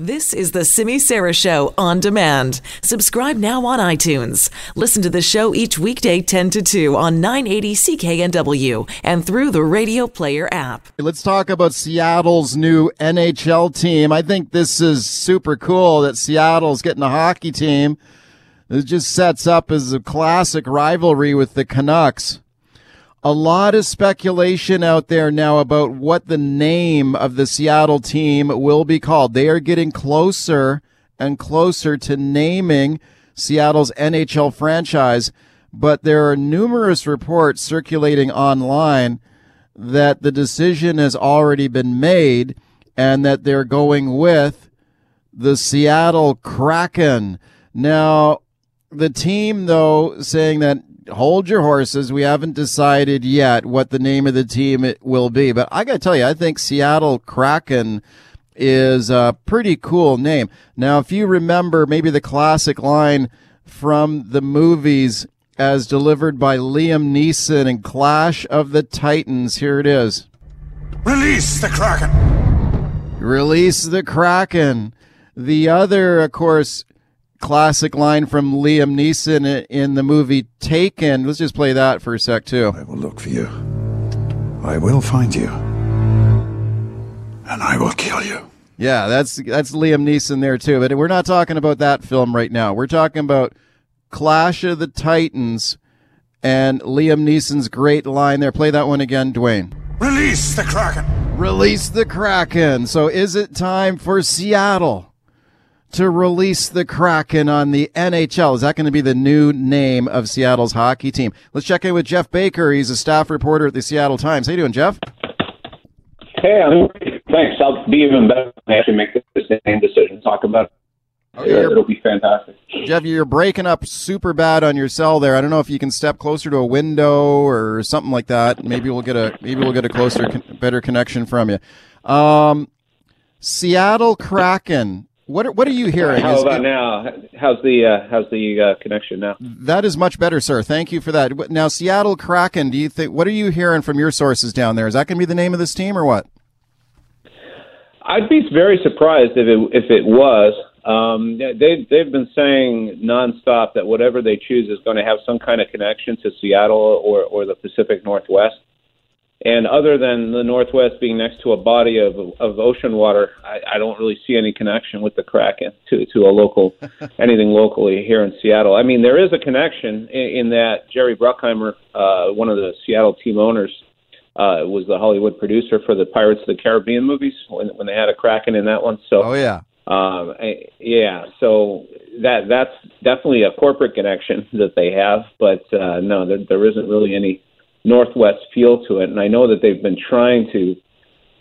This is the Simi Sara Show on demand. Subscribe now on iTunes. Listen to the show each weekday 10 to 2 on 980 CKNW and through the Radio Player app. Let's talk about Seattle's new NHL team. I think this is super cool that Seattle's getting a hockey team. It just sets up as a classic rivalry with the Canucks a lot of speculation out there now about what the name of the Seattle team will be called. They are getting closer and closer to naming Seattle's NHL franchise, but there are numerous reports circulating online that the decision has already been made and that they're going with the Seattle Kraken. Now, the team, though, saying that hold your horses. We haven't decided yet what the name of the team it will be, but I got to tell you, I think Seattle Kraken is a pretty cool name. Now, if you remember maybe the classic line from the movies as delivered by Liam Neeson in Clash of the Titans, here it is. Release the Kraken. Release the Kraken. The other, of course, classic line from Liam Neeson in the movie Taken. Let's just play that for a sec, too. I will look for you. I will find you. And I will kill you. Yeah, that's that's Liam Neeson there too. But we're not talking about that film right now. We're talking about Clash of the Titans and Liam Neeson's great line there. Play that one again, Dwayne. Release the Kraken. Release the Kraken. So is it time for Seattle to release the Kraken on the NHL. Is that going to be the new name of Seattle's hockey team? Let's check in with Geoff Baker. He's a staff reporter at the Seattle Times. How you doing, Geoff? Hey, I'm thanks. I'll be even better when I actually make the same decision. Talk about it. Oh, yeah, it'll be fantastic. Geoff, you're breaking up super bad on your cell there. I don't know if you can step closer to a window or something like that. Maybe we'll get a maybe we'll get a closer, better connection from you. Um, Seattle Kraken what are, what are you hearing? How about now? How's the uh, how's the uh, connection now? That is much better, sir. Thank you for that. Now, Seattle Kraken. Do you think? What are you hearing from your sources down there? Is that going to be the name of this team or what? I'd be very surprised if it if it was. Um, they they've been saying nonstop that whatever they choose is going to have some kind of connection to Seattle or or the Pacific Northwest. And other than the Northwest being next to a body of of ocean water, I, I don't really see any connection with the Kraken to to a local anything locally here in Seattle. I mean, there is a connection in, in that Jerry Bruckheimer, uh, one of the Seattle team owners, uh, was the Hollywood producer for the Pirates of the Caribbean movies when when they had a Kraken in that one. So, oh yeah, um, I, yeah. So that that's definitely a corporate connection that they have, but uh, no, there there isn't really any Northwest feel to it. And I know that they've been trying to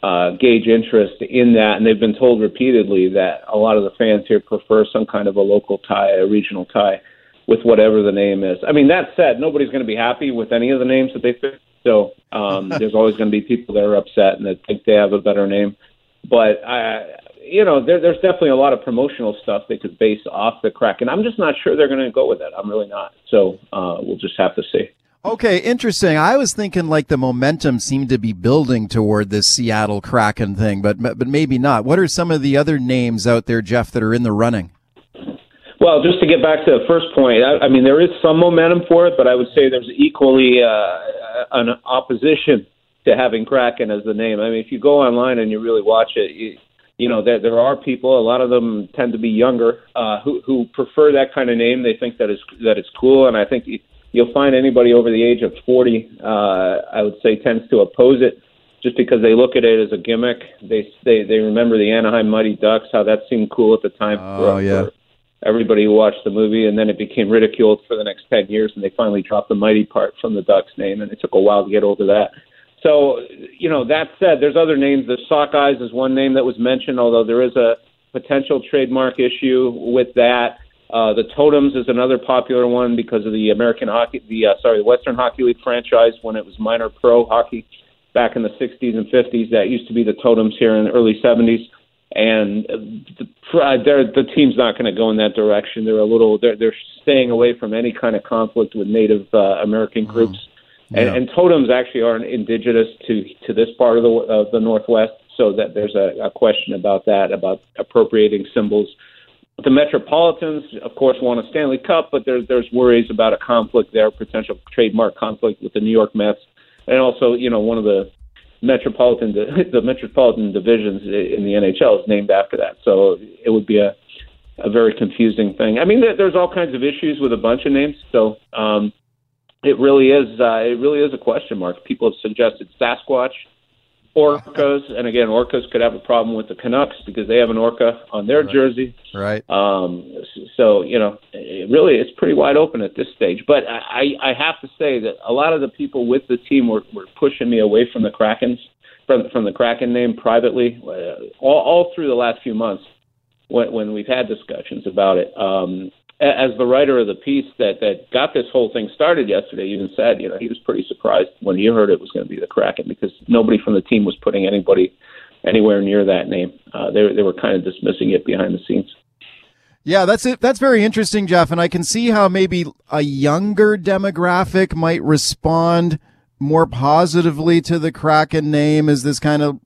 uh, gauge interest in that, and they've been told repeatedly that a lot of the fans here prefer some kind of a local tie, a regional tie, with whatever the name is. I mean, that said, nobody's going to be happy with any of the names that they pick. So um, there's always going to be people that are upset and that think they have a better name. But I, you know, there, there's definitely a lot of promotional stuff they could base off the crack, and I'm just not sure they're going to go with that. I'm really not. So uh, we'll just have to see. Okay, interesting. I was thinking like the momentum seemed to be building toward this Seattle Kraken thing, but but maybe not. What are some of the other names out there, Geoff, that are in the running? Well, just to get back to the first point, I, I mean there is some momentum for it, but I would say there's equally uh, an opposition to having Kraken as the name. I mean, if you go online and you really watch it, you, you know there there are people. A lot of them tend to be younger uh, who who prefer that kind of name. They think that is that it's cool, and I think you'll find anybody over the age of 40, uh, I would say, tends to oppose it just because they look at it as a gimmick. They they they remember the Anaheim Mighty Ducks, how that seemed cool at the time. Oh for, yeah. For everybody who watched the movie, and then it became ridiculed for the next ten years, and they finally dropped the Mighty part from the Ducks name, and it took a while to get over that. So, you know, that said, there's other names. The Sockeyes is one name that was mentioned, although there is a potential trademark issue with that. Uh, the Totems is another popular one because of the American Hockey, the uh, sorry, the Western Hockey League franchise when it was minor pro hockey back in the 60s and 50s. That used to be the Totems here in the early 70s, and the, uh, the team's not going to go in that direction. They're a little they're they're staying away from any kind of conflict with Native uh, American groups, mm. yeah. and, and Totems actually are indigenous to to this part of the of the Northwest. So that there's a, a question about that, about appropriating symbols. The Metropolitans, of course, won a Stanley Cup, but there's there's worries about a conflict there, potential trademark conflict with the New York Mets, and also, you know, one of the metropolitan the metropolitan divisions in the NHL is named after that. So it would be a a very confusing thing. I mean, there's all kinds of issues with a bunch of names. So um, it really is uh, it really is a question mark. People have suggested Sasquatch, orcas, and again, orcas could have a problem with the Canucks because they have an orca on their right. jersey. Right. Um, so you know, it really, it's pretty wide open at this stage. But I, I have to say that a lot of the people with the team were, were pushing me away from the Krakens, from from the Kraken name privately, uh, all, all through the last few months when, when we've had discussions about it. Um, as the writer of the piece that that got this whole thing started yesterday even said, you know, he was pretty surprised when he heard it was going to be the Kraken because nobody from the team was putting anybody anywhere near that name. Uh, they they were kind of dismissing it behind the scenes. Yeah, that's it. That's very interesting, Geoff. And I can see how maybe a younger demographic might respond more positively to the Kraken name as this kind of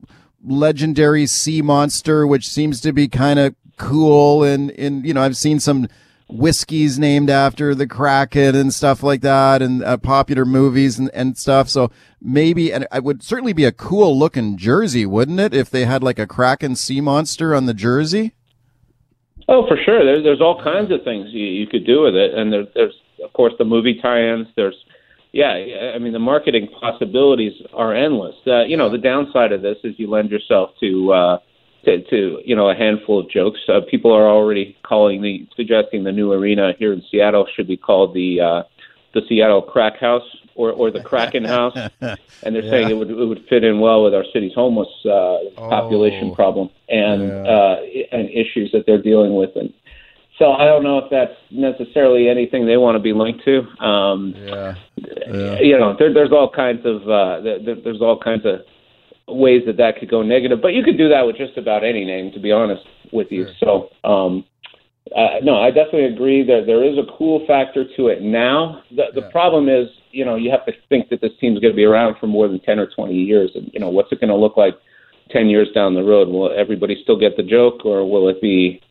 legendary sea monster, which seems to be kind of cool. And, and, you know, I've seen some whiskeys named after the Kraken and stuff like that, and uh, popular movies and, and stuff. So maybe, and it would certainly be a cool looking jersey, wouldn't it, if they had like a Kraken sea monster on the jersey? Oh, for sure. There's there's all kinds of things you, you could do with it, and there's there's of course the movie tie-ins. There's yeah, I mean the marketing possibilities are endless. Uh, you know, the downside of this is you lend yourself to uh, to, to you know a handful of jokes. Uh, people are already calling the suggesting the new arena here in Seattle should be called the uh, the Seattle Crack House or or the Kraken House, and they're yeah. saying it would it would fit in well with our city's homeless uh, oh. population problem and yeah. uh, and issues that they're dealing with and. So I don't know if that's necessarily anything they want to be linked to. Um, yeah. yeah. You know, there, there's all kinds of uh, there, there's all kinds of ways that that could go negative. But you could do that with just about any name, to be honest with you. Sure. So, um, uh, no, I definitely agree that there is a cool factor to it now. The, the yeah. problem is, you know, you have to think that this team's going to be around for more than 10 or 20 years. And, you know, what's it going to look like 10 years down the road? Will everybody still get the joke or will it be,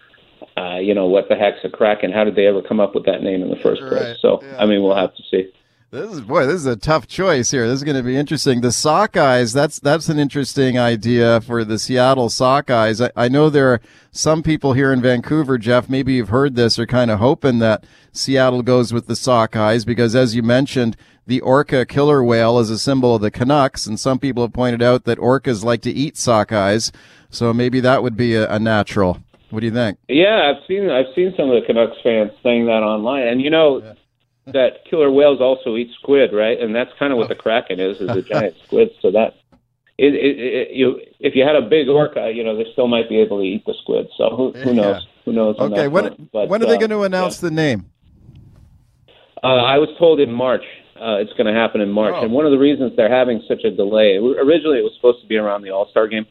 uh, you know, what the heck's a crack and how did they ever come up with that name in the first right. place? So, yeah. I mean, we'll have to see. This is boy, this is a tough choice here. This is going to be interesting. The Sockeyes, that's that's an interesting idea for the Seattle Sockeyes. I, I know there are some people here in Vancouver, Geoff. Maybe you've heard this, are kind of hoping that Seattle goes with the Sockeyes because, as you mentioned, the orca killer whale is a symbol of the Canucks, and some people have pointed out that orcas like to eat Sockeyes, so maybe that would be a, a natural. What do you think? Yeah, I've seen I've seen some of the Canucks fans saying that online, and you know. Yeah that killer whales also eat squid, right? And that's kind of what the kraken is, is a giant squid. So that it, it, it, you if you had a big orca, you know, they still might be able to eat the squid. So who, who knows? Yeah. Who knows? Okay, when but, when are they uh, going to announce yeah. the name? Uh, I was told in March. Uh, it's going to happen in March, oh. and one of the reasons they're having such a delay. Originally, it was supposed to be around the All Star game,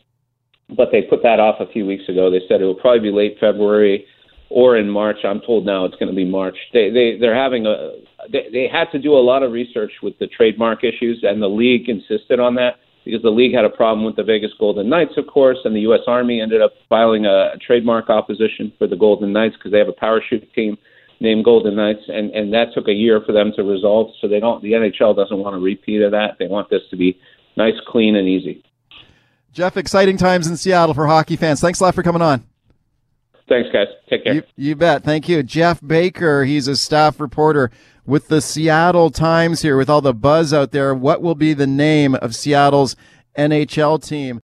but they put that off a few weeks ago. They said it will probably be late February or in March. I'm told now it's going to be March. They they they're having a they, they had to do a lot of research with the trademark issues, and the league insisted on that because the league had a problem with the Vegas Golden Knights, of course, and the U.S. Army ended up filing a, a trademark opposition for the Golden Knights because they have a parachute team named Golden Knights, and and that took a year for them to resolve. So they don't the NHL doesn't want a repeat of that. They want this to be nice, clean, and easy. Geoff, exciting times in Seattle for hockey fans. Thanks a lot for coming on. Thanks, guys. Take care. You, you, bet. Thank you. Geoff Baker, he's a staff reporter with the Seattle Times here with all the buzz out there. What will be the name of Seattle's NHL team?